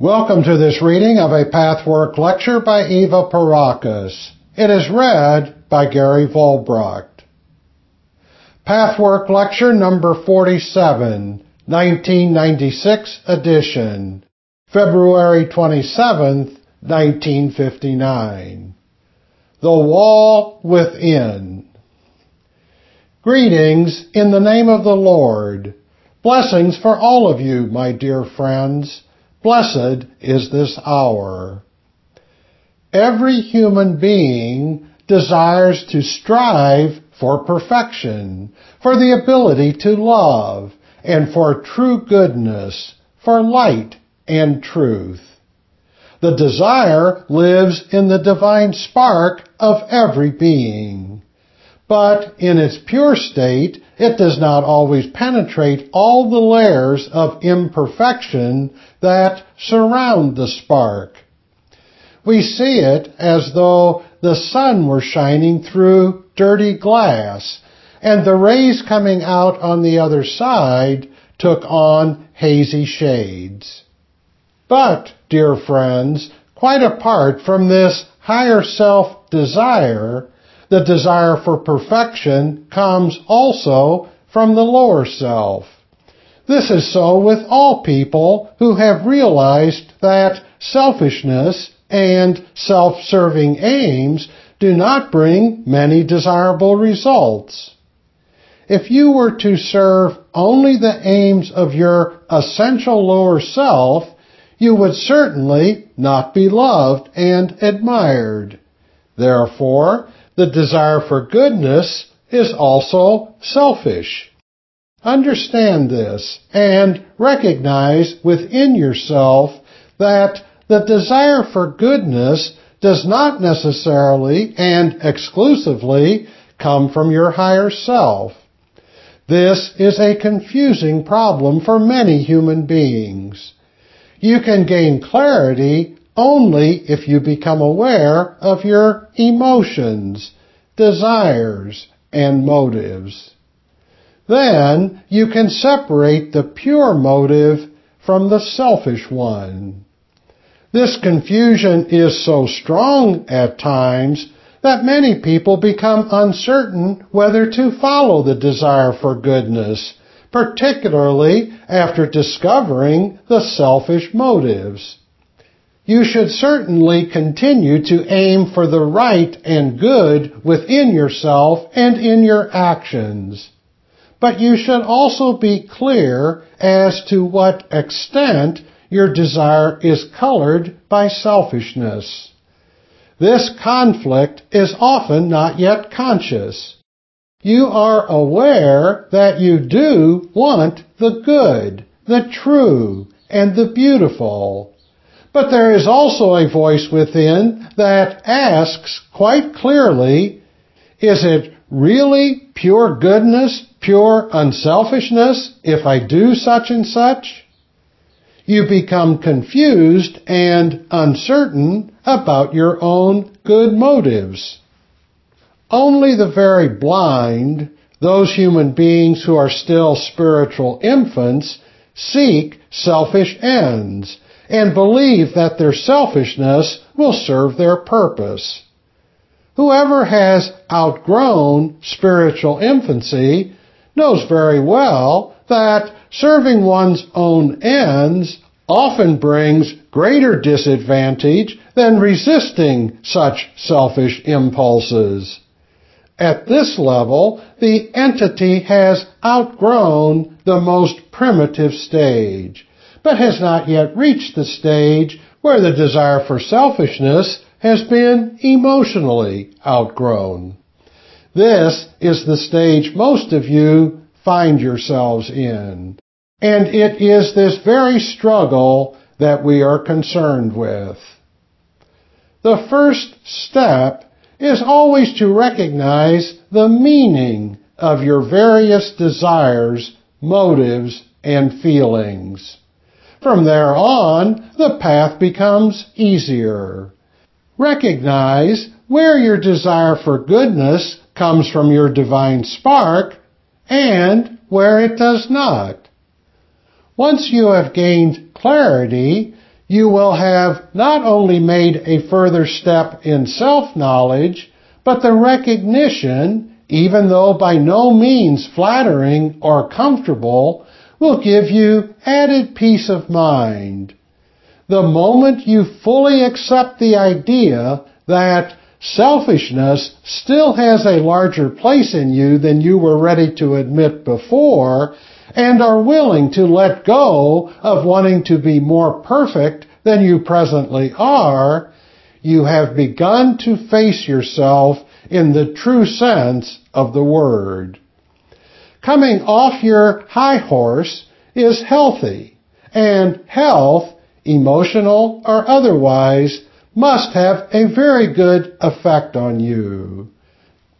Welcome to this reading of a Pathwork lecture by Eva Pierrakos. It is read by Gary Volbracht. Pathwork lecture number 47, 1996 edition, February 27th, 1959. The Wall Within. Greetings in the name of the Lord. Blessings for all of you, my dear friends. Blessed is this hour. Every human being desires to strive for perfection, for the ability to love, and for true goodness, for light and truth. The desire lives in the divine spark of every being. But in its pure state, it does not always penetrate all the layers of imperfection that surround the spark. We see it as though the sun were shining through dirty glass, and the rays coming out on the other side took on hazy shades. But, dear friends, quite apart from this higher self desire, the desire for perfection comes also from the lower self. This is so with all people who have realized that selfishness and self-serving aims do not bring many desirable results. If you were to serve only the aims of your essential lower self, you would certainly not be loved and admired. Therefore, the desire for goodness is also selfish. Understand this and recognize within yourself that the desire for goodness does not necessarily and exclusively come from your higher self. This is a confusing problem for many human beings. You can gain clarity only if you become aware of your emotions, desires, and motives. Then you can separate the pure motive from the selfish one. This confusion is so strong at times that many people become uncertain whether to follow the desire for goodness, particularly after discovering the selfish motives. You should certainly continue to aim for the right and good within yourself and in your actions. But you should also be clear as to what extent your desire is colored by selfishness. This conflict is often not yet conscious. You are aware that you do want the good, the true, and the beautiful. But there is also a voice within that asks quite clearly, is it really pure goodness, pure unselfishness if I do such and such? You become confused and uncertain about your own good motives. Only the very blind, those human beings who are still spiritual infants, seek selfish ends and believe that their selfishness will serve their purpose. Whoever has outgrown spiritual infancy knows very well that serving one's own ends often brings greater disadvantage than resisting such selfish impulses. At this level, the entity has outgrown the most primitive stage but has not yet reached the stage where the desire for selfishness has been emotionally outgrown. This is the stage most of you find yourselves in. And it is this very struggle that we are concerned with. The first step is always to recognize the meaning of your various desires, motives, and feelings. From there on, the path becomes easier. Recognize where your desire for goodness comes from your divine spark and where it does not. Once you have gained clarity, you will have not only made a further step in self-knowledge, but the recognition, even though by no means flattering or comfortable, will give you added peace of mind. The moment you fully accept the idea that selfishness still has a larger place in you than you were ready to admit before, and are willing to let go of wanting to be more perfect than you presently are, you have begun to face yourself in the true sense of the word. Coming off your high horse is healthy, and health, emotional or otherwise, must have a very good effect on you.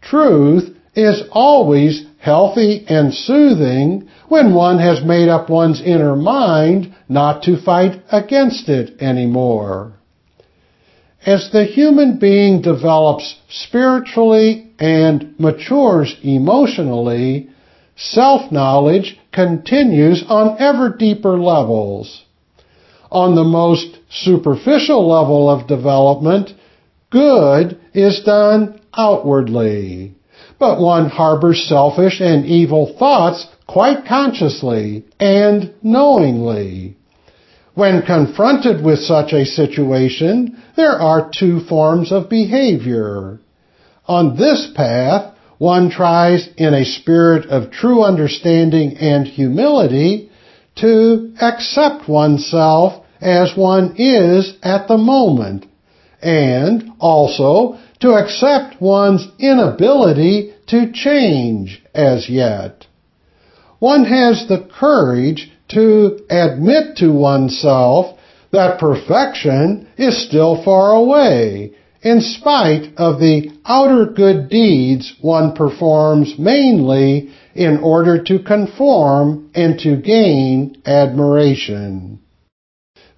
Truth is always healthy and soothing when one has made up one's inner mind not to fight against it anymore. As the human being develops spiritually and matures emotionally, self-knowledge continues on ever deeper levels. On the most superficial level of development, good is done outwardly. But one harbors selfish and evil thoughts quite consciously and knowingly. When confronted with such a situation, there are two forms of behavior. On this path, one tries in a spirit of true understanding and humility to accept oneself as one is at the moment, and also to accept one's inability to change as yet. One has the courage to admit to oneself that perfection is still far away in spite of the outer good deeds one performs mainly in order to conform and to gain admiration.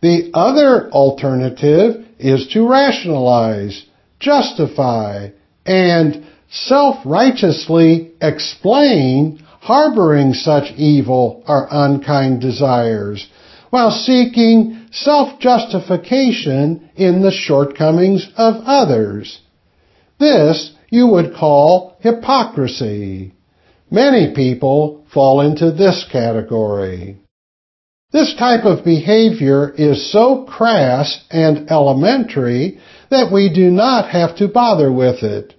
The other alternative is to rationalize, justify, and self-righteously explain harboring such evil or unkind desires while seeking self-justification in the shortcomings of others. This you would call hypocrisy. Many people fall into this category. This type of behavior is so crass and elementary that we do not have to bother with it.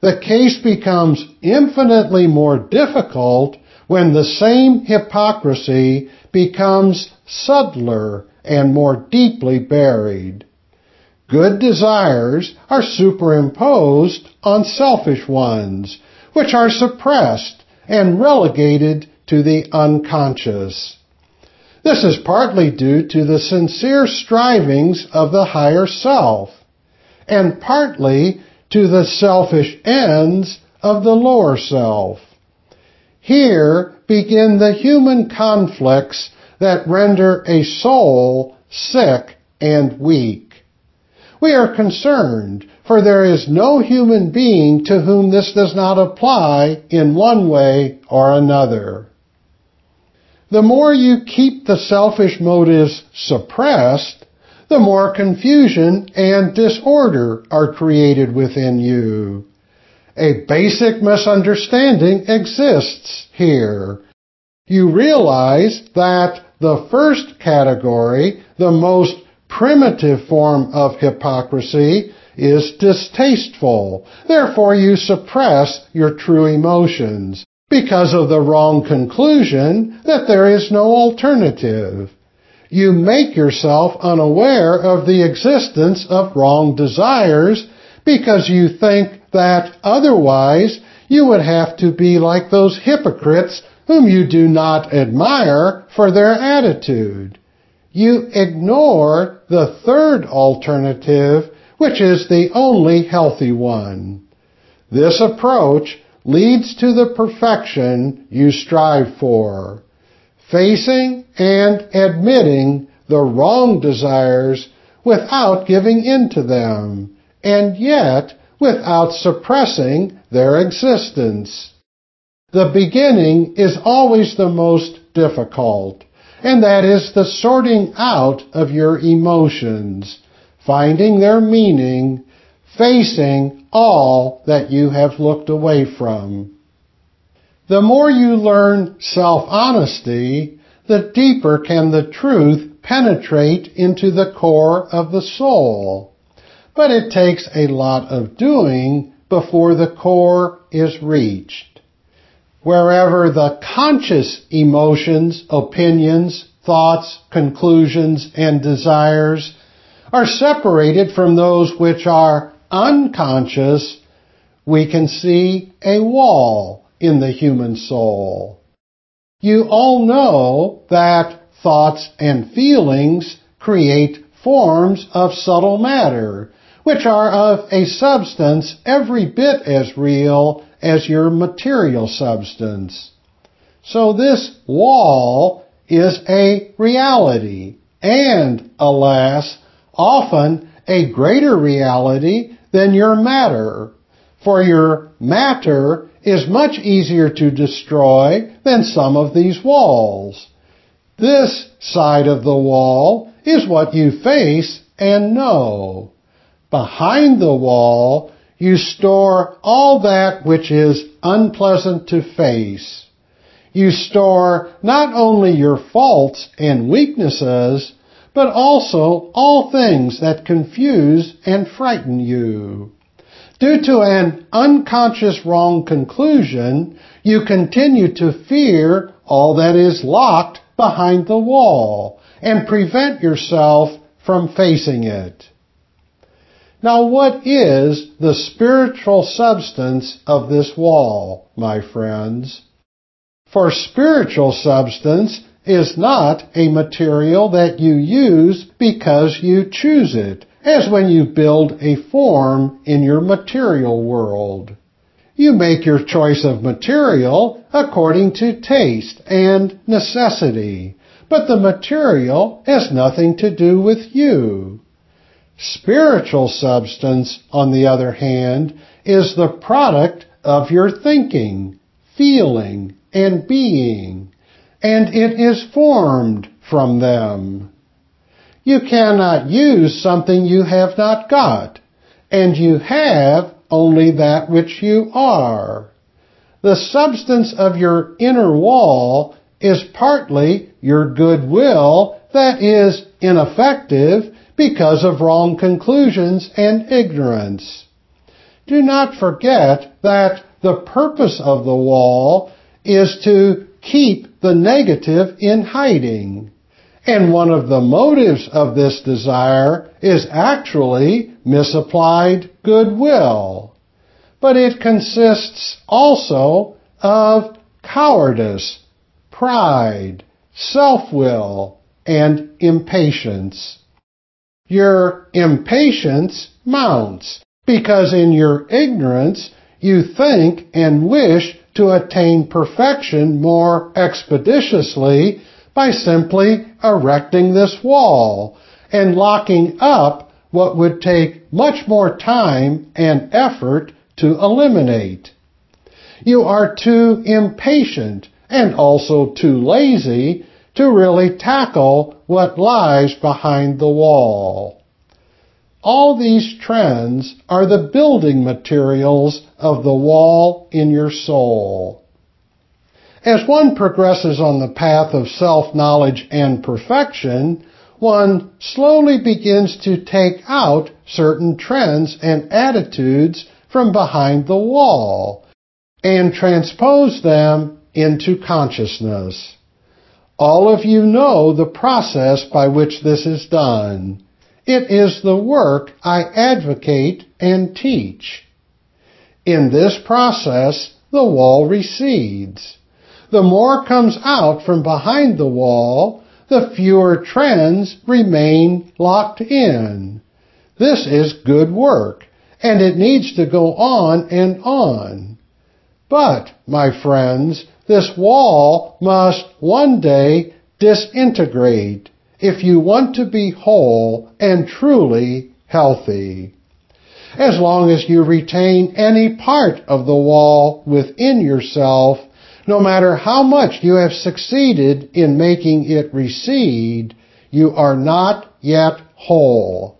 The case becomes infinitely more difficult when the same hypocrisy becomes subtler and more deeply buried. Good desires are superimposed on selfish ones, which are suppressed and relegated to the unconscious. This is partly due to the sincere strivings of the higher self, and partly to the selfish ends of the lower self. Here begin the human conflicts that render a soul sick and weak. We are concerned, for there is no human being to whom this does not apply in one way or another. The more you keep the selfish motives suppressed, the more confusion and disorder are created within you. A basic misunderstanding exists here. You realize that the first category, the most primitive form of hypocrisy, is distasteful. Therefore, you suppress your true emotions because of the wrong conclusion that there is no alternative. You make yourself unaware of the existence of wrong desires because you think that otherwise you would have to be like those hypocrites whom you do not admire for their attitude. You ignore the third alternative, which is the only healthy one. This approach leads to the perfection you strive for, facing and admitting the wrong desires without giving in to them, and yet without suppressing their existence. The beginning is always the most difficult, and that is the sorting out of your emotions, finding their meaning, facing all that you have looked away from. The more you learn self-honesty, the deeper can the truth penetrate into the core of the soul. But it takes a lot of doing before the core is reached. Wherever the conscious emotions, opinions, thoughts, conclusions, and desires are separated from those which are unconscious, we can see a wall in the human soul. You all know that thoughts and feelings create forms of subtle matter, which are of a substance every bit as real as your material substance. So this wall is a reality, and alas, often a greater reality than your matter, for your matter is much easier to destroy than some of these walls. This side of the wall is what you face and know. Behind the wall, you store all that which is unpleasant to face. You store not only your faults and weaknesses, but also all things that confuse and frighten you. Due to an unconscious wrong conclusion, you continue to fear all that is locked behind the wall and prevent yourself from facing it. Now what is the spiritual substance of this wall, my friends? For spiritual substance is not a material that you use because you choose it, as when you build a form in your material world. You make your choice of material according to taste and necessity, but the material has nothing to do with you. Spiritual substance, on the other hand, is the product of your thinking, feeling, and being, and it is formed from them. You cannot use something you have not got, and you have only that which you are. The substance of your inner wall is partly your goodwill that is ineffective because of wrong conclusions and ignorance. Do not forget that the purpose of the wall is to keep the negative in hiding. And one of the motives of this desire is actually misapplied goodwill. But it consists also of cowardice, pride, self-will, and impatience. Your impatience mounts because in your ignorance you think and wish to attain perfection more expeditiously by simply erecting this wall and locking up what would take much more time and effort to eliminate. You are too impatient and also too lazy to really tackle what lies behind the wall. All these trends are the building materials of the wall in your soul. As one progresses on the path of self-knowledge and perfection, one slowly begins to take out certain trends and attitudes from behind the wall and transpose them into consciousness. All of you know the process by which this is done. It is the work I advocate and teach. In this process, the wall recedes the more comes out from behind the wall, the fewer trends remain locked in. This is good work, and it needs to go on and on. But, my friends, this wall must one day disintegrate if you want to be whole and truly healthy. As long as you retain any part of the wall within yourself, no matter how much you have succeeded in making it recede, you are not yet whole.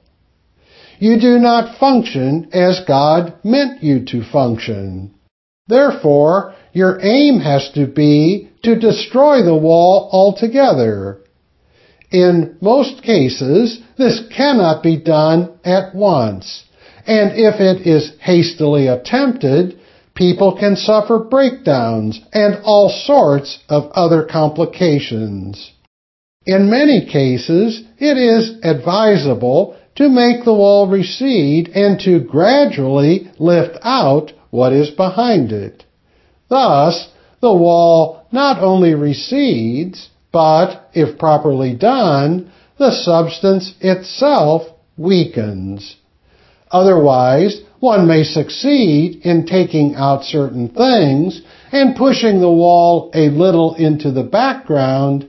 You do not function as God meant you to function. Therefore, your aim has to be to destroy the wall altogether. In most cases, this cannot be done at once, and if it is hastily attempted, people can suffer breakdowns and all sorts of other complications. In many cases, it is advisable to make the wall recede and to gradually lift out what is behind it. Thus, the wall not only recedes, but, if properly done, the substance itself weakens. Otherwise, one may succeed in taking out certain things and pushing the wall a little into the background,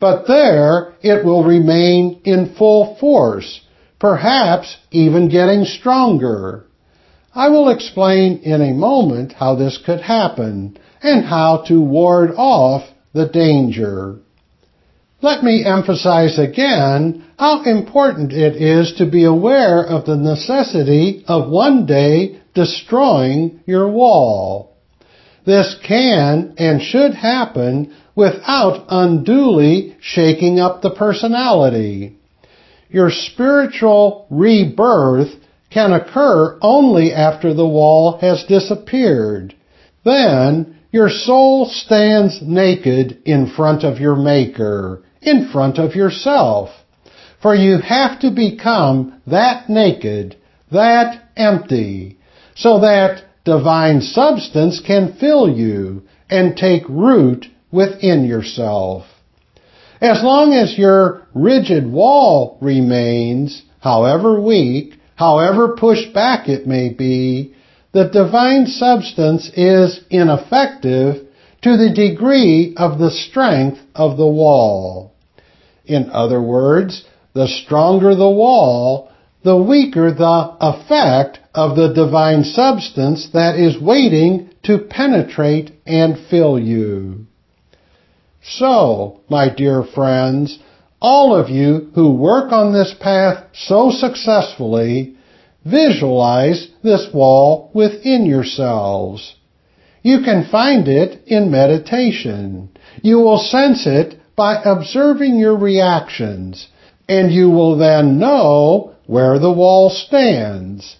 but there it will remain in full force, perhaps even getting stronger. I will explain in a moment how this could happen and how to ward off the danger. Let me emphasize again how important it is to be aware of the necessity of one day destroying your wall. This can and should happen without unduly shaking up the personality. Your spiritual rebirth can occur only after the wall has disappeared. Then your soul stands naked in front of your Maker in front of yourself. For you have to become that naked, that empty, so that divine substance can fill you and take root within yourself. As long as your rigid wall remains, however weak, however pushed back it may be, the divine substance is ineffective to the degree of the strength of the wall. In other words, the stronger the wall, the weaker the effect of the divine substance that is waiting to penetrate and fill you. So, my dear friends, all of you who work on this path so successfully, visualize this wall within yourselves. You can find it in meditation. You will sense it by observing your reactions, and you will then know where the wall stands.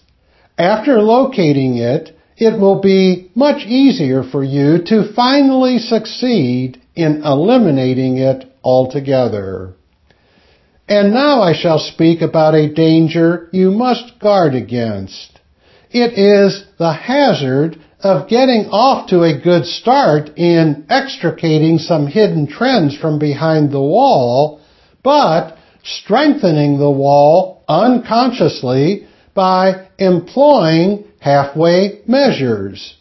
After locating it, it will be much easier for you to finally succeed in eliminating it altogether. And now I shall speak about a danger you must guard against. It is the hazard of getting off to a good start in extricating some hidden trends from behind the wall, but strengthening the wall unconsciously by employing halfway measures.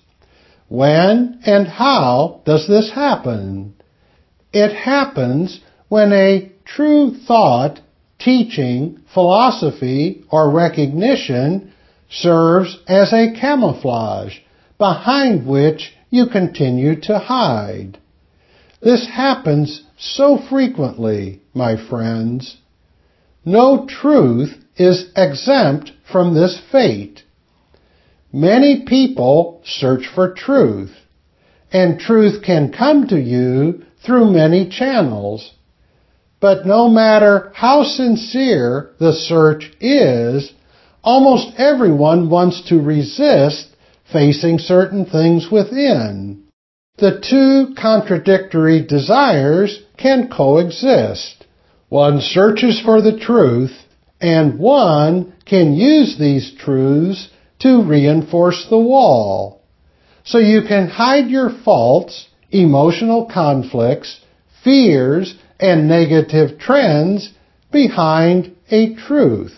When and how does this happen? It happens when a true thought, teaching, philosophy, or recognition serves as a camouflage behind which you continue to hide. This happens so frequently, my friends. No truth is exempt from this fate. Many people search for truth, and truth can come to you through many channels. But no matter how sincere the search is, almost everyone wants to resist facing certain things within. The two contradictory desires can coexist. One searches for the truth, and one can use these truths to reinforce the wall. So you can hide your faults, emotional conflicts, fears, and negative trends behind a truth.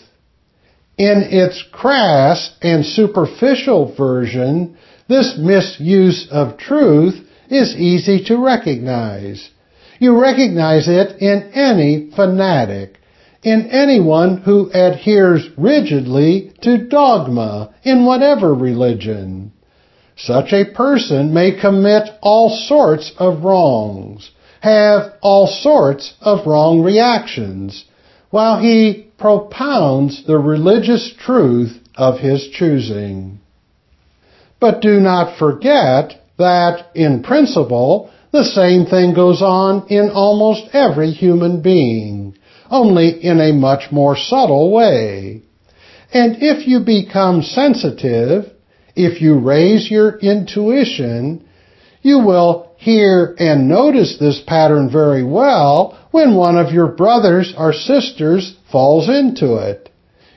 In its crass and superficial version, this misuse of truth is easy to recognize. You recognize it in any fanatic, in anyone who adheres rigidly to dogma in whatever religion. such a person may commit all sorts of wrongs, have all sorts of wrong reactions, while he propounds the religious truth of his choosing. But do not forget that, in principle, the same thing goes on in almost every human being, only in a much more subtle way. And if you become sensitive, if you raise your intuition, you will hear and notice this pattern very well when one of your brothers or sisters falls into it.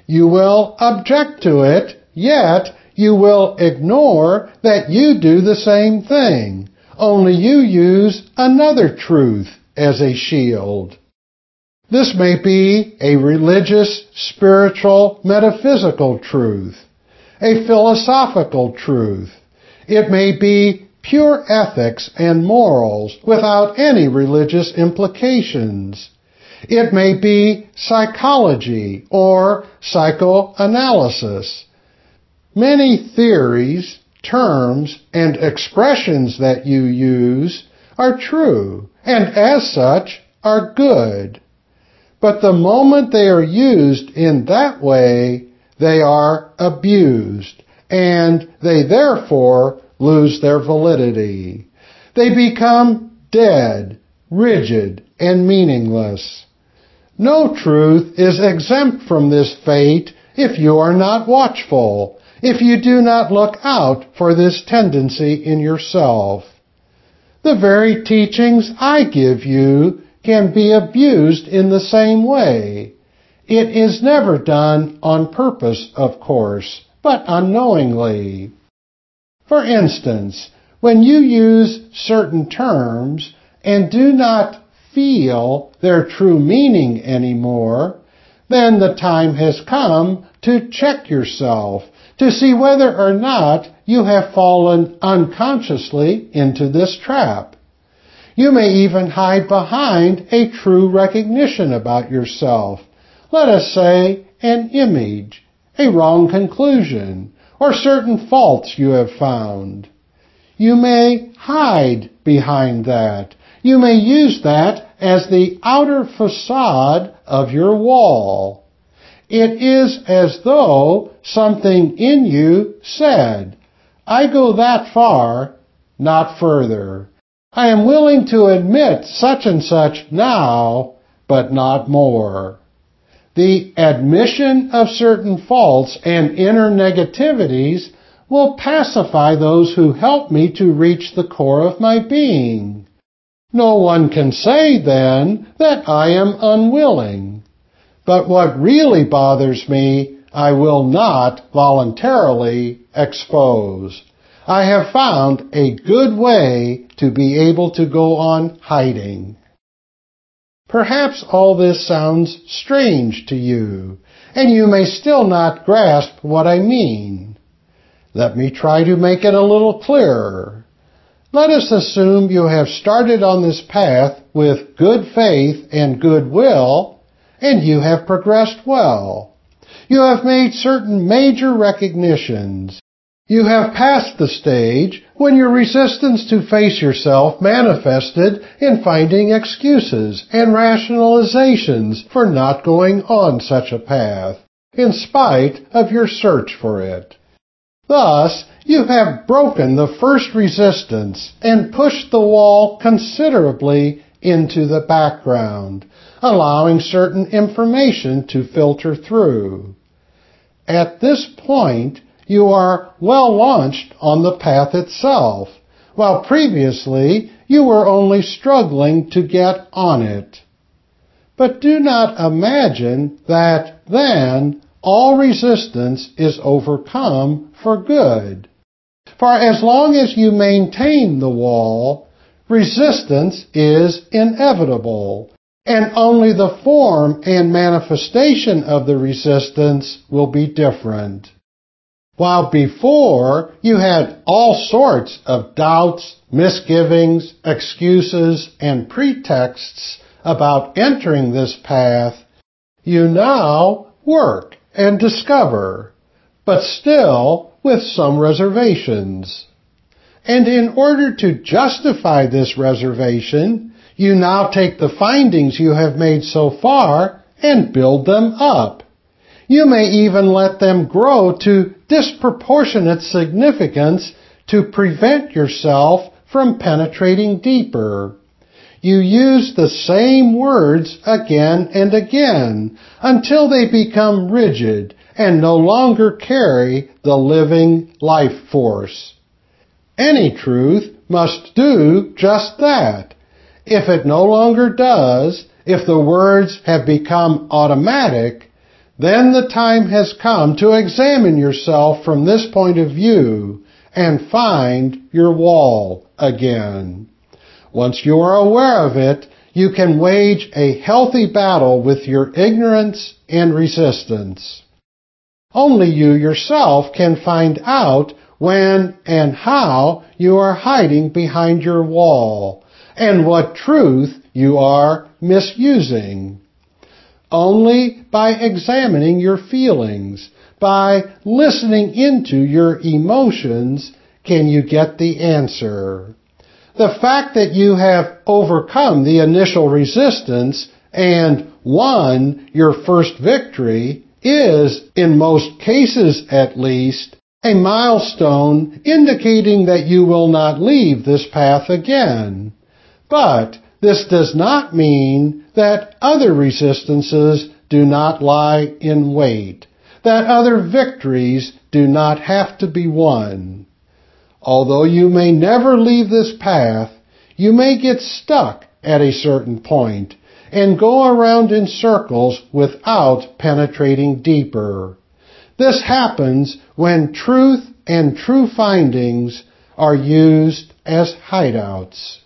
You will object to it, yet you will ignore that you do the same thing, only you use another truth as a shield. This may be a religious, spiritual, metaphysical truth, a philosophical truth. It may be pure ethics and morals without any religious implications. It may be psychology or psychoanalysis. Many theories, terms, and expressions that you use are true, and as such are good. But the moment they are used in that way, they are abused, and they therefore lose their validity. They become dead, rigid, and meaningless. No truth is exempt from this fate if you are not watchful, if you do not look out for this tendency in yourself. The very teachings I give you can be abused in the same way. It is never done on purpose, of course, but unknowingly. For instance, when you use certain terms and do not feel their true meaning anymore, then the time has come to check yourself to see whether or not you have fallen unconsciously into this trap. You may even hide behind a true recognition about yourself. Let us say an image, a wrong conclusion, or certain faults you have found. You may hide behind that. You may use that as the outer facade of your wall. It is as though something in you said, I go that far, not further. I am willing to admit such and such now, but not more. The admission of certain faults and inner negativities will pacify those who help me to reach the core of my being. No one can say then that I am unwilling. But what really bothers me, I will not voluntarily expose. I have found a good way to be able to go on hiding. Perhaps all this sounds strange to you, and you may still not grasp what I mean. Let me try to make it a little clearer. Let us assume you have started on this path with good faith and good will, and you have progressed well. You have made certain major recognitions. You have passed the stage when your resistance to face yourself manifested in finding excuses and rationalizations for not going on such a path, in spite of your search for it. Thus, you have broken the first resistance and pushed the wall considerably into the background, allowing certain information to filter through. At this point, you are well launched on the path itself, while previously you were only struggling to get on it. But do not imagine that then all resistance is overcome for good. For as long as you maintain the wall, resistance is inevitable, and only the form and manifestation of the resistance will be different. While before you had all sorts of doubts, misgivings, excuses, and pretexts about entering this path, you now work and discover, but still with some reservations. And in order to justify this reservation, you now take the findings you have made so far and build them up. You may even let them grow to disproportionate significance to prevent yourself from penetrating deeper. You use the same words again and again until they become rigid and no longer carry the living life force. Any truth must do just that. If it no longer does, if the words have become automatic, then the time has come to examine yourself from this point of view and find your wall again. Once you are aware of it, you can wage a healthy battle with your ignorance and resistance. Only you yourself can find out when and how you are hiding behind your wall and what truth you are misusing. Only by examining your feelings, by listening into your emotions, can you get the answer. The fact that you have overcome the initial resistance and won your first victory is, in most cases at least, a milestone indicating that you will not leave this path again. But this does not mean that other resistances do not lie in wait, that other victories do not have to be won. Although you may never leave this path, you may get stuck at a certain point and go around in circles without penetrating deeper. This happens when truth and true findings are used as hideouts.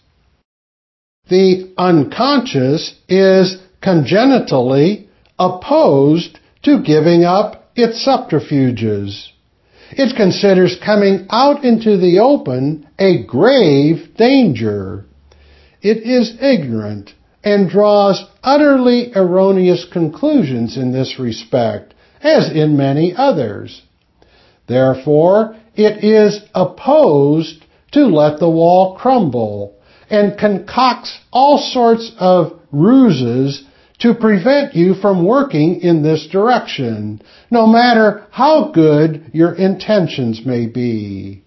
The unconscious is congenitally opposed to giving up its subterfuges. It considers coming out into the open a grave danger. It is ignorant and draws utterly erroneous conclusions in this respect, as in many others. Therefore, it is opposed to let the wall crumble and concocts all sorts of ruses to prevent you from working in this direction, no matter how good your intentions may be.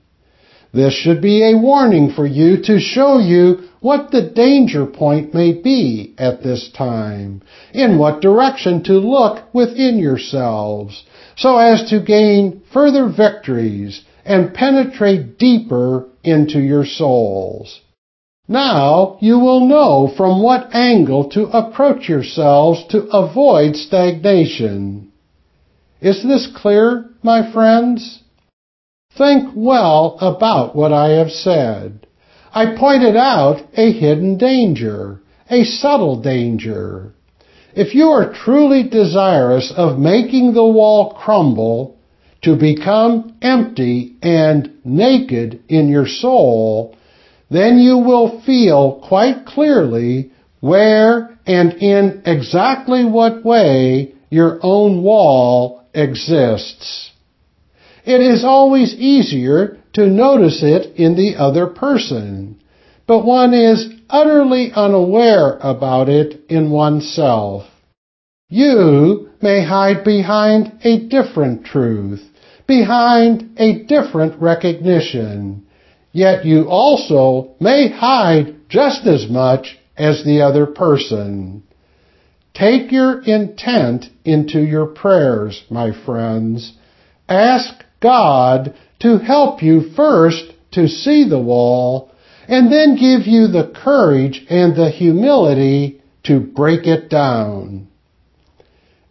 This should be a warning for you to show you what the danger point may be at this time, in what direction to look within yourselves, so as to gain further victories and penetrate deeper into your souls. Now you will know from what angle to approach yourselves to avoid stagnation. Is this clear, my friends? Think well about what I have said. I pointed out a hidden danger, a subtle danger. If you are truly desirous of making the wall crumble, to become empty and naked in your soul, then you will feel quite clearly where and in exactly what way your own wall exists. It is always easier to notice it in the other person, but one is utterly unaware about it in oneself. You may hide behind a different truth, behind a different recognition, Yet you also may hide just as much as the other person. Take your intent into your prayers, my friends. Ask God to help you first to see the wall and then give you the courage and the humility to break it down.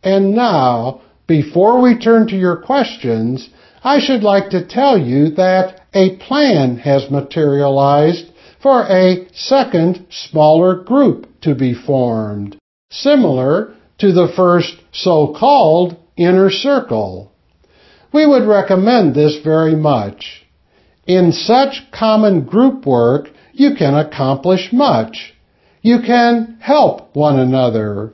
And now, before we turn to your questions, I should like to tell you that a plan has materialized for a second smaller group to be formed, similar to the first so-called inner circle. We would recommend this very much. In such common group work, you can accomplish much. You can help one another.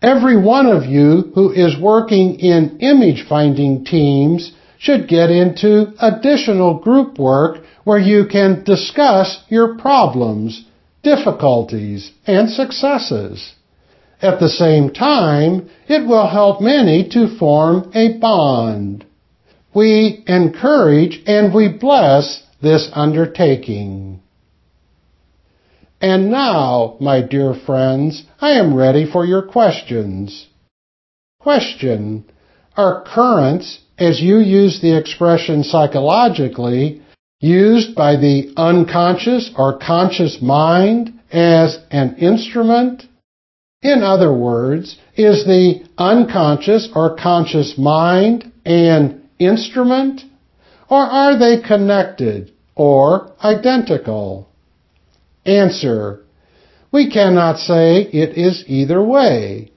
Every one of you who is working in image finding teams should get into additional group work where you can discuss your problems, difficulties, and successes. At the same time, it will help many to form a bond. We encourage and we bless this undertaking. And now, my dear friends, I am ready for your questions. Question. Are currents, as you use the expression psychologically, used by the unconscious or conscious mind as an instrument? In other words, is the unconscious or conscious mind an instrument? Or are they connected or identical? Answer. We cannot say it is either way.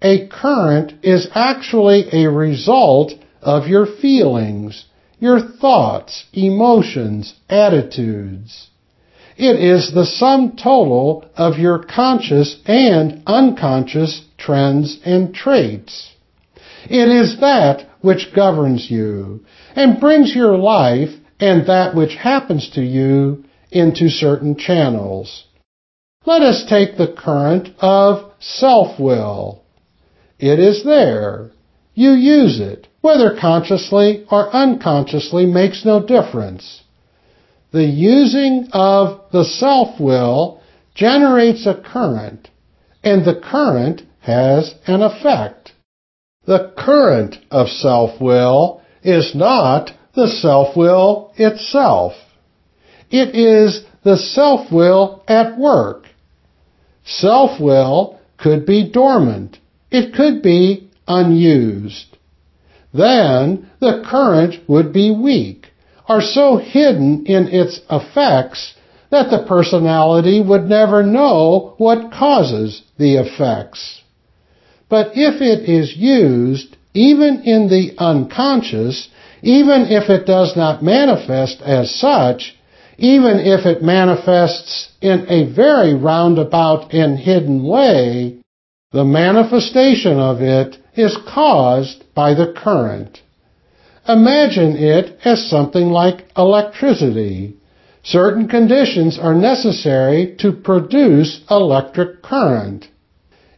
A current is actually a result of your feelings, your thoughts, emotions, attitudes. It is the sum total of your conscious and unconscious trends and traits. It is that which governs you and brings your life and that which happens to you into certain channels. Let us take the current of self-will. It is there. You use it, whether consciously or unconsciously makes no difference. The using of the self-will generates a current, and the current has an effect. The current of self-will is not the self-will itself. It is the self-will at work. Self-will could be dormant. It could be unused. Then the current would be weak or so hidden in its effects that the personality would never know what causes the effects. But if it is used, even in the unconscious, even if it does not manifest as such, even if it manifests in a very roundabout and hidden way, the manifestation of it is caused by the current. Imagine it as something like electricity. Certain conditions are necessary to produce electric current.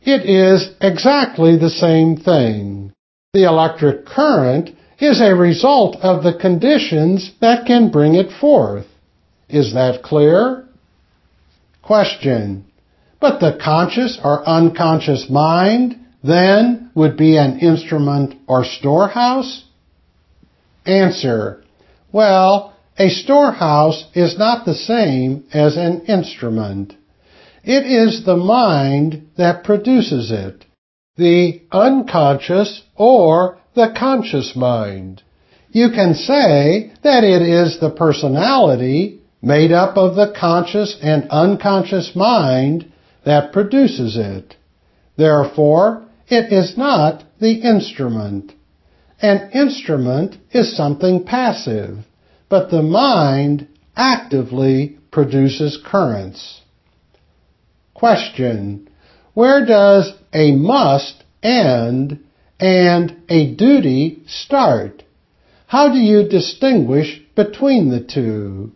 It is exactly the same thing. The electric current is a result of the conditions that can bring it forth. Is that clear? Question. But the conscious or unconscious mind then would be an instrument or storehouse? Answer. Well, a storehouse is not the same as an instrument. It is the mind that produces it, the unconscious or the conscious mind. You can say that it is the personality made up of the conscious and unconscious mind that produces it. Therefore, it is not the instrument. An instrument is something passive, but the mind actively produces currents. Question. Where does a must end and a duty start? How do you distinguish between the two?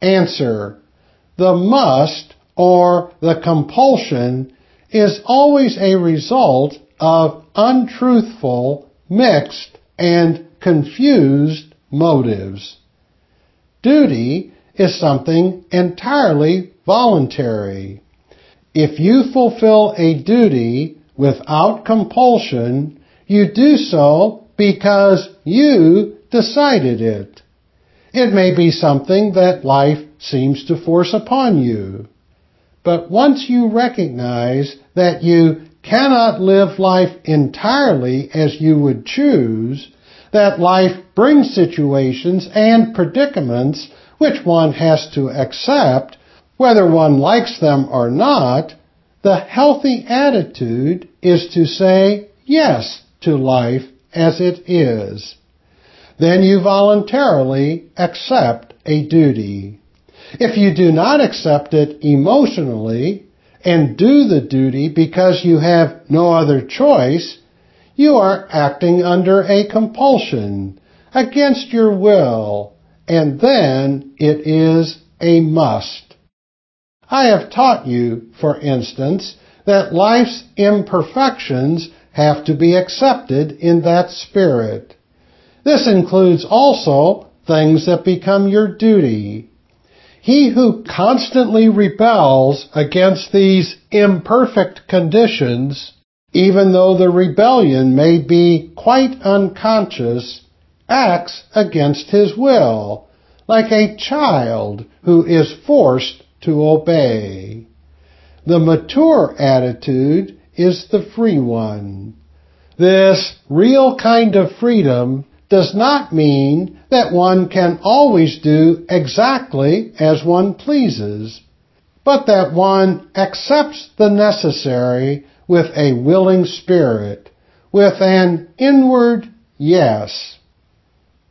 Answer. The must or the compulsion is always a result of untruthful mixed, and confused motives. Duty is something entirely voluntary. If you fulfill a duty without compulsion, you do so because you decided it. It may be something that life seems to force upon you. But once you recognize that you cannot live life entirely as you would choose, that life brings situations and predicaments which one has to accept, whether one likes them or not, the healthy attitude is to say yes to life as it is. Then you voluntarily accept a duty. If you do not accept it emotionally, and do the duty because you have no other choice, you are acting under a compulsion, against your will, and then it is a must. I have taught you, for instance, that life's imperfections have to be accepted in that spirit. This includes also things that become your duty. He who constantly rebels against these imperfect conditions, even though the rebellion may be quite unconscious, acts against his will, like a child who is forced to obey. The mature attitude is the free one. This real kind of freedom does not mean that one can always do exactly as one pleases, but that one accepts the necessary with a willing spirit, with an inward yes.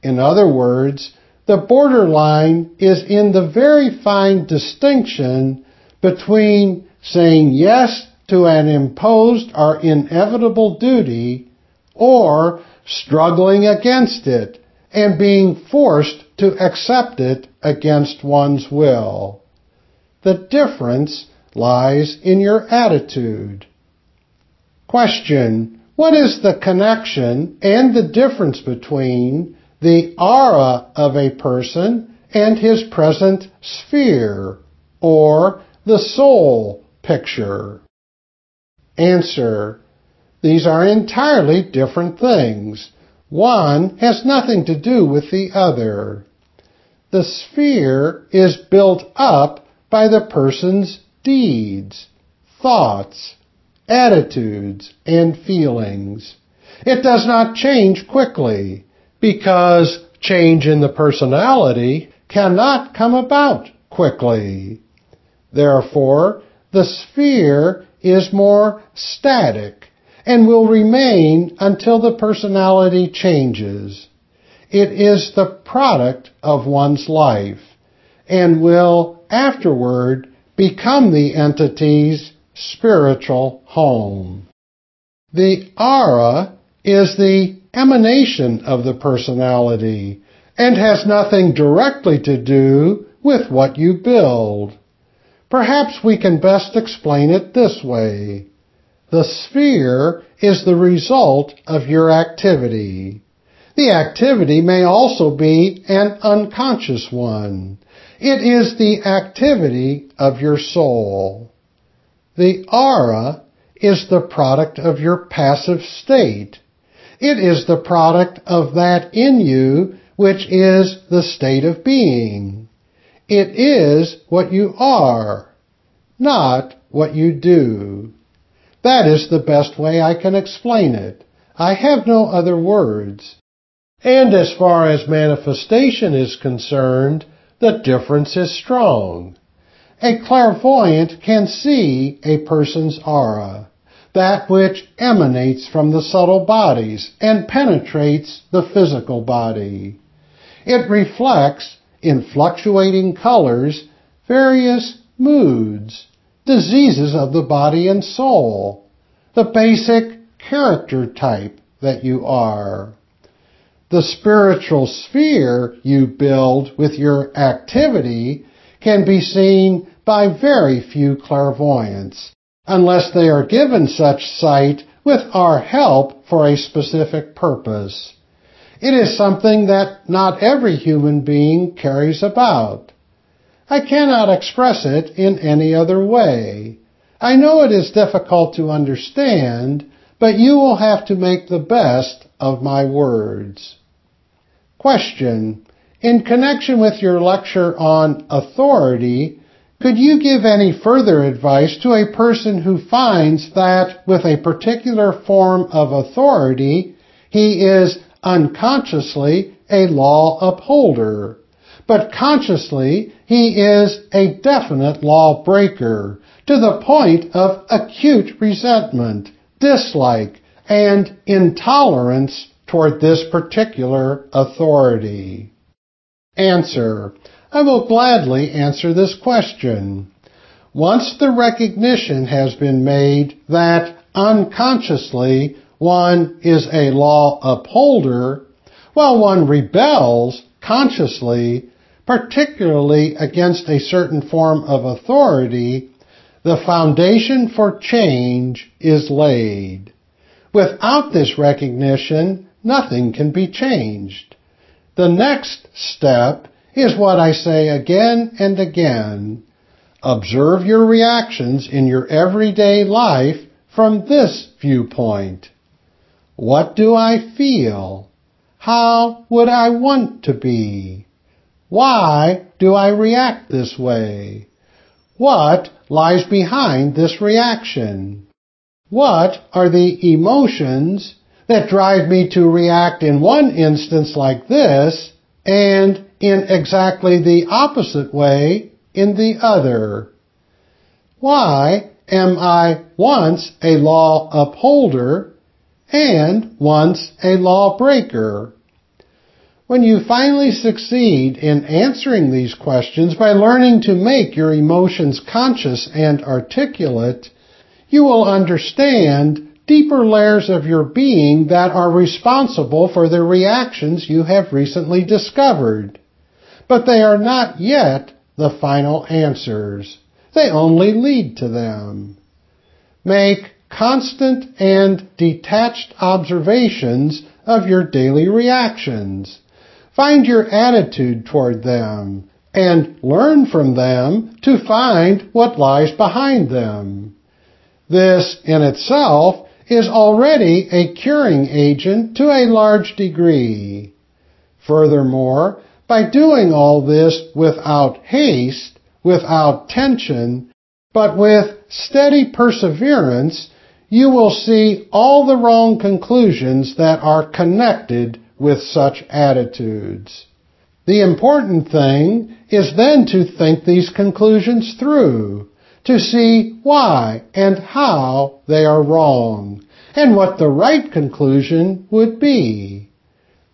In other words, the borderline is in the very fine distinction between saying yes to an imposed or inevitable duty or struggling against it and being forced to accept it against one's will. The difference lies in your attitude. Question. What is the connection and the difference between the aura of a person and his present sphere, or the soul picture? Answer. These are entirely different things. One has nothing to do with the other. The sphere is built up by the person's deeds, thoughts, attitudes, and feelings. It does not change quickly because change in the personality cannot come about quickly. Therefore, the sphere is more static and will remain until the personality changes. It is the product of one's life and will afterward become the entity's spiritual home. The aura is the emanation of the personality and has nothing directly to do with what you build. Perhaps we can best explain it this way. The sphere is the result of your activity. The activity may also be an unconscious one. It is the activity of your soul. The aura is the product of your passive state. It is the product of that in you which is the state of being. It is what you are, not what you do. That is the best way I can explain it. I have no other words. And as far as manifestation is concerned, the difference is strong. A clairvoyant can see a person's aura, that which emanates from the subtle bodies and penetrates the physical body. It reflects, in fluctuating colors, various moods, diseases of the body and soul, the basic character type that you are. The spiritual sphere you build with your activity can be seen by very few clairvoyants, unless they are given such sight with our help for a specific purpose. It is something that not every human being carries about. I cannot express it in any other way. I know it is difficult to understand, but you will have to make the best of my words. Question. In connection with your lecture on authority, could you give any further advice to a person who finds that with a particular form of authority, he is unconsciously a law upholder? but consciously he is a definite lawbreaker to the point of acute resentment, dislike, and intolerance toward this particular authority. Answer. I will gladly answer this question. Once the recognition has been made that unconsciously one is a law upholder, while one rebels consciously, particularly against a certain form of authority, the foundation for change is laid. Without this recognition, nothing can be changed. The next step is what I say again and again. Observe your reactions in your everyday life from this viewpoint. What do I feel? How would I want to be? Why do I react this way? What lies behind this reaction? What are the emotions that drive me to react in one instance like this and in exactly the opposite way in the other? Why am I once a law upholder and once a lawbreaker? When you finally succeed in answering these questions by learning to make your emotions conscious and articulate, you will understand deeper layers of your being that are responsible for the reactions you have recently discovered. But they are not yet the final answers. They only lead to them. Make constant and detached observations of your daily reactions. Find your attitude toward them and learn from them to find what lies behind them. This in itself is already a curing agent to a large degree. Furthermore, by doing all this without haste, without tension, but with steady perseverance, you will see all the wrong conclusions that are connected with such attitudes. The important thing is then to think these conclusions through, to see why and how they are wrong, and what the right conclusion would be.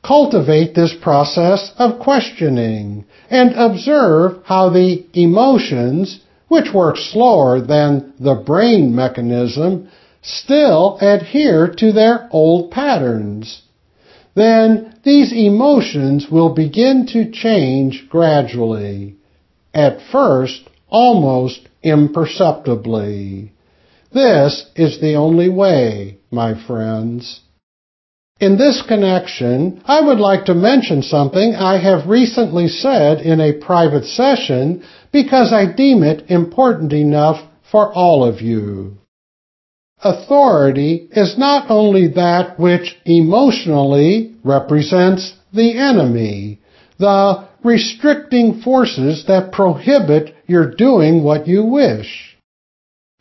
Cultivate this process of questioning and observe how the emotions, which work slower than the brain mechanism, still adhere to their old patterns. Then these emotions will begin to change gradually. At first, almost imperceptibly. This is the only way, my friends. In this connection, I would like to mention something I have recently said in a private session because I deem it important enough for all of you. Authority is not only that which emotionally represents the enemy, the restricting forces that prohibit your doing what you wish.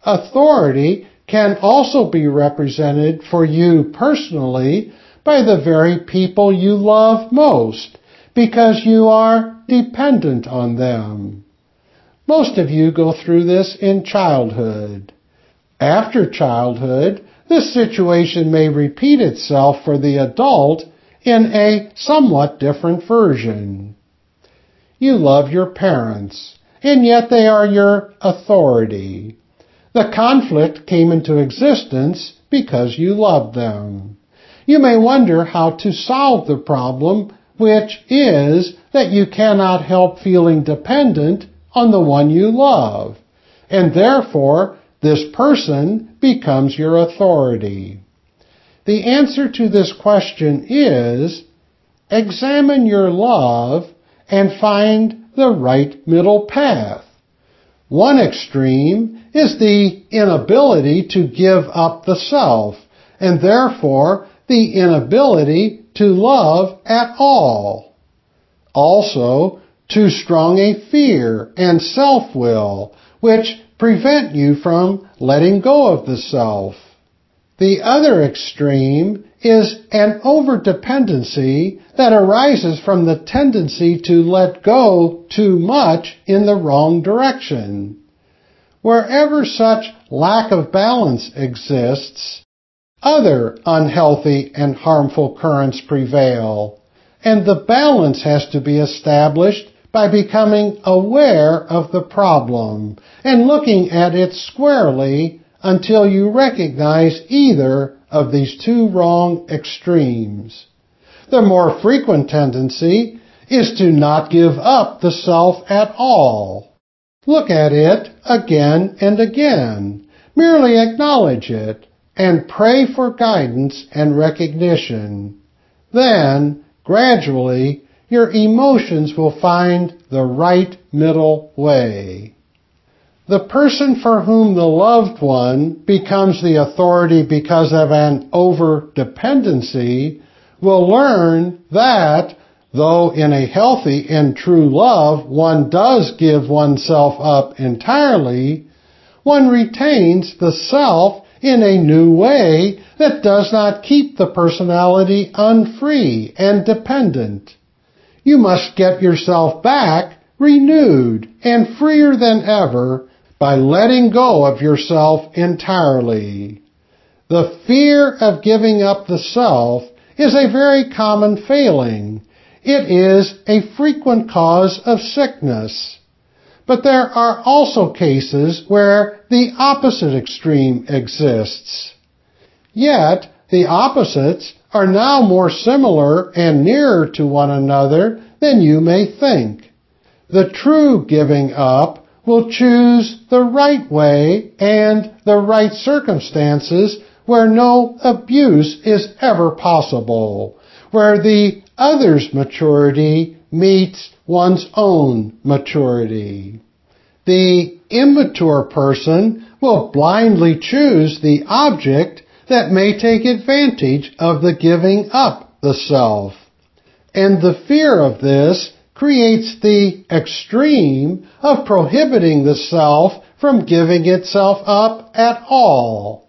Authority can also be represented for you personally by the very people you love most because you are dependent on them. Most of you go through this in childhood. After childhood, this situation may repeat itself for the adult in a somewhat different version. You love your parents, and yet they are your authority. The conflict came into existence because you love them you may wonder how to solve the problem, which is that you cannot help feeling dependent on the one you love, and therefore this person becomes your authority. The answer to this question is examine your love and find the right middle path. One extreme is the inability to give up the self and therefore the inability to love at all. Also, too strong a fear and self-will, which prevent you from letting go of the self. The other extreme is an overdependency that arises from the tendency to let go too much in the wrong direction. Wherever such lack of balance exists, other unhealthy and harmful currents prevail, and the balance has to be established by becoming aware of the problem and looking at it squarely until you recognize either of these two wrong extremes. The more frequent tendency is to not give up the self at all. Look at it again and again. Merely acknowledge it and pray for guidance and recognition. Then, gradually, your emotions will find the right middle way. The person for whom the loved one becomes the authority because of an over-dependency will learn that though in a healthy and true love one does give oneself up entirely, one retains the self in a new way that does not keep the personality unfree and dependent. You must get yourself back renewed and freer than ever by letting go of yourself entirely. The fear of giving up the self is a very common failing. It is a frequent cause of sickness. But there are also cases where the opposite extreme exists. Yet, the opposites are now more similar and nearer to one another than you may think. The true giving up will choose the right way and the right circumstances where no abuse is ever possible, where the other's maturity meets one's own maturity. The immature person will blindly choose the object that may take advantage of the giving up the self. And the fear of this creates the extreme of prohibiting the self from giving itself up at all.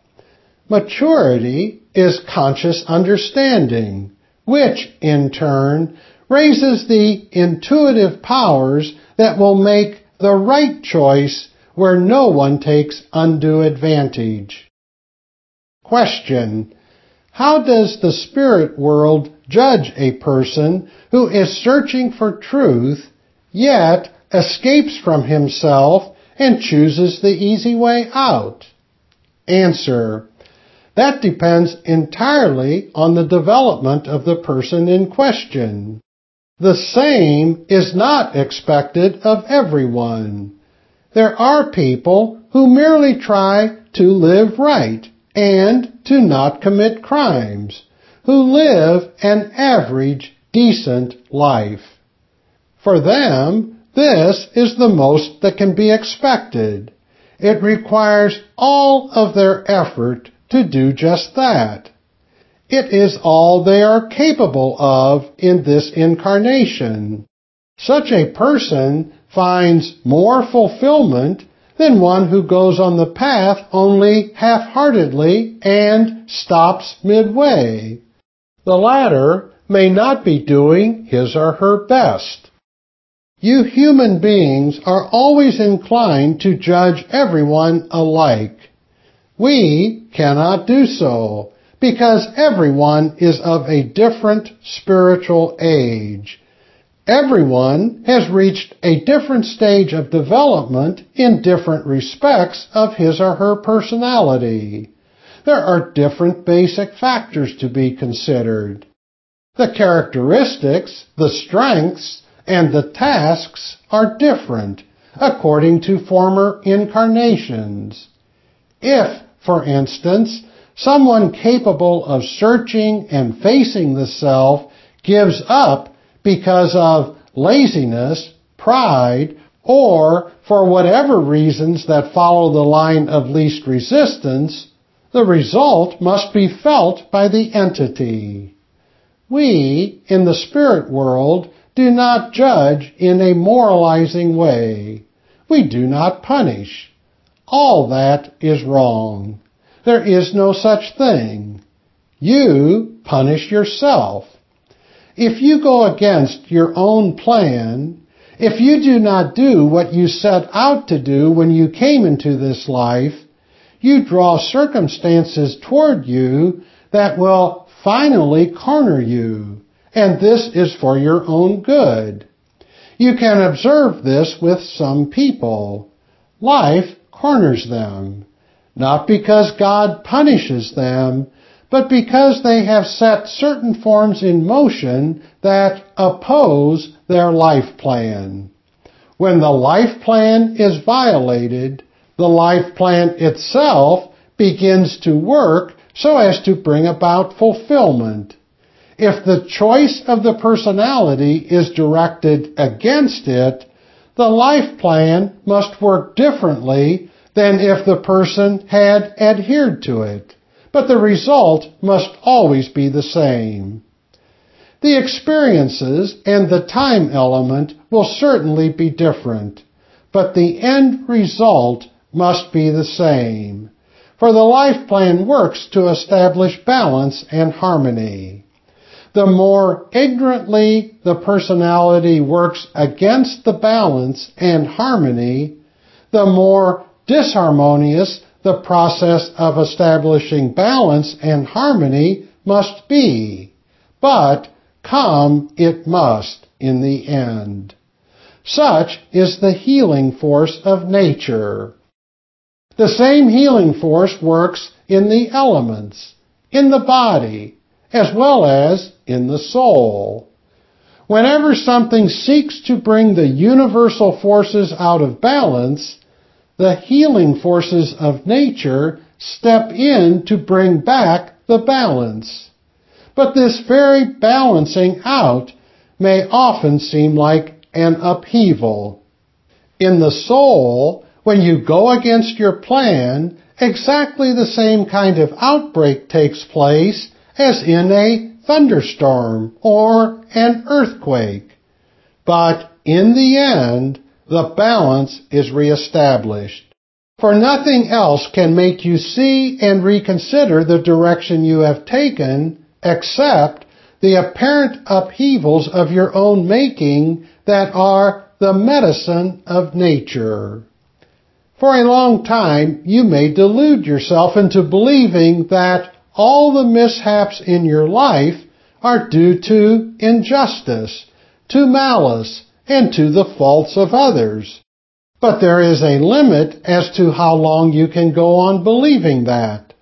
Maturity is conscious understanding, which in turn raises the intuitive powers that will make the right choice where no one takes undue advantage. Question. How does the spirit world judge a person who is searching for truth, yet escapes from himself and chooses the easy way out? Answer. That depends entirely on the development of the person in question. The same is not expected of everyone. There are people who merely try to live right and to not commit crimes, who live an average, decent life. For them, this is the most that can be expected. It requires all of their effort to do just that. It is all they are capable of in this incarnation. Such a person finds more fulfillment than one who goes on the path only half-heartedly and stops midway. The latter may not be doing his or her best. You human beings are always inclined to judge everyone alike. We cannot do so because everyone is of a different spiritual age. Everyone has reached a different stage of development in different respects of his or her personality. There are different basic factors to be considered. The characteristics, the strengths, and the tasks are different according to former incarnations. If, for instance, someone capable of searching and facing the self gives up because of laziness, pride, or for whatever reasons that follow the line of least resistance, the result must be felt by the entity. We, in the spirit world, do not judge in a moralizing way. We do not punish. All that is wrong. There is no such thing. You punish yourself. If you go against your own plan, if you do not do what you set out to do when you came into this life, you draw circumstances toward you that will finally corner you, and this is for your own good. You can observe this with some people. Life corners them, not because God punishes them, but because they have set certain forms in motion that oppose their life plan. When the life plan is violated, the life plan itself begins to work so as to bring about fulfillment. If the choice of the personality is directed against it, the life plan must work differently than if the person had adhered to it. But the result must always be the same. The experiences and the time element will certainly be different, but the end result must be the same. For the life plan works to establish balance and harmony. The more ignorantly the personality works against the balance and harmony, the more disharmonious the process of establishing balance and harmony must be. But come it must in the end. Such is the healing force of nature. The same healing force works in the elements, in the body, as well as in the soul. Whenever something seeks to bring the universal forces out of balance, the healing forces of nature step in to bring back the balance. But this very balancing out may often seem like an upheaval. In the soul, when you go against your plan, exactly the same kind of outbreak takes place as in a thunderstorm or an earthquake. But in the end, the balance is reestablished. For nothing else can make you see and reconsider the direction you have taken except the apparent upheavals of your own making that are the medicine of nature. For a long time, you may delude yourself into believing that all the mishaps in your life are due to injustice, to malice, and to the faults of others. But there is a limit as to how long you can go on believing that.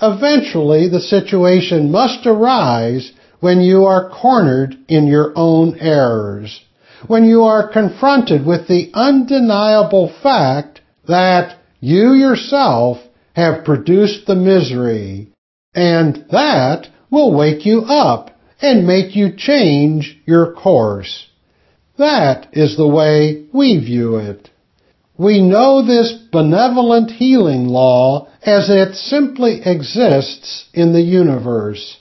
Eventually, the situation must arise when you are cornered in your own errors, when you are confronted with the undeniable fact that you yourself have produced the misery, and that will wake you up and make you change your course. That is the way we view it. We know this benevolent healing law as it simply exists in the universe.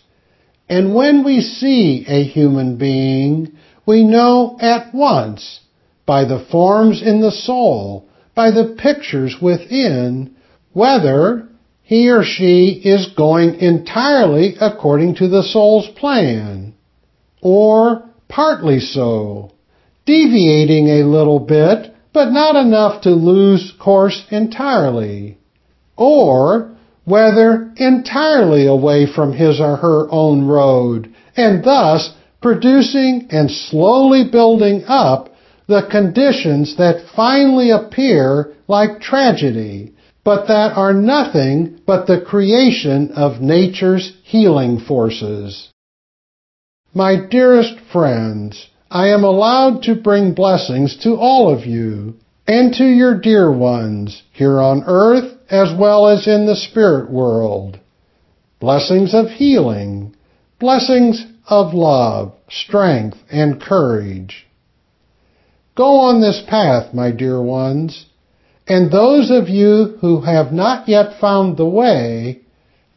And when we see a human being, we know at once, by the forms in the soul, by the pictures within, whether he or she is going entirely according to the soul's plan, or partly so deviating a little bit, but not enough to lose course entirely. Or whether entirely away from his or her own road, and thus producing and slowly building up the conditions that finally appear like tragedy, but that are nothing but the creation of nature's healing forces. My dearest friends, I am allowed to bring blessings to all of you and to your dear ones here on earth as well as in the spirit world. Blessings of healing, blessings of love, strength, and courage. Go on this path, my dear ones, and those of you who have not yet found the way,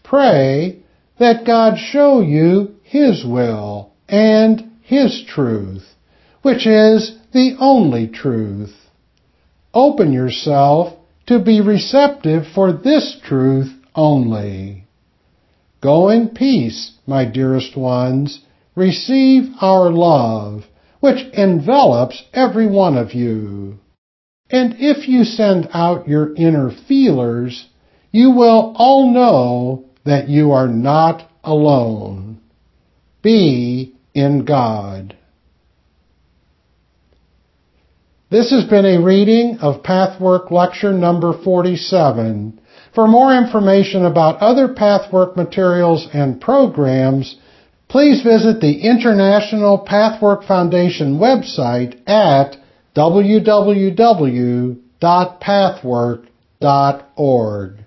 pray that God show you His will and his truth, which is the only truth. Open yourself to be receptive for this truth only. Go in peace, my dearest ones. Receive our love, which envelops every one of you. And if you send out your inner feelers, you will all know that you are not alone. Be in God. This has been a reading of Pathwork Lecture number 47 For more information about other Pathwork materials and programs, please visit the International Pathwork Foundation website at www.pathwork.org.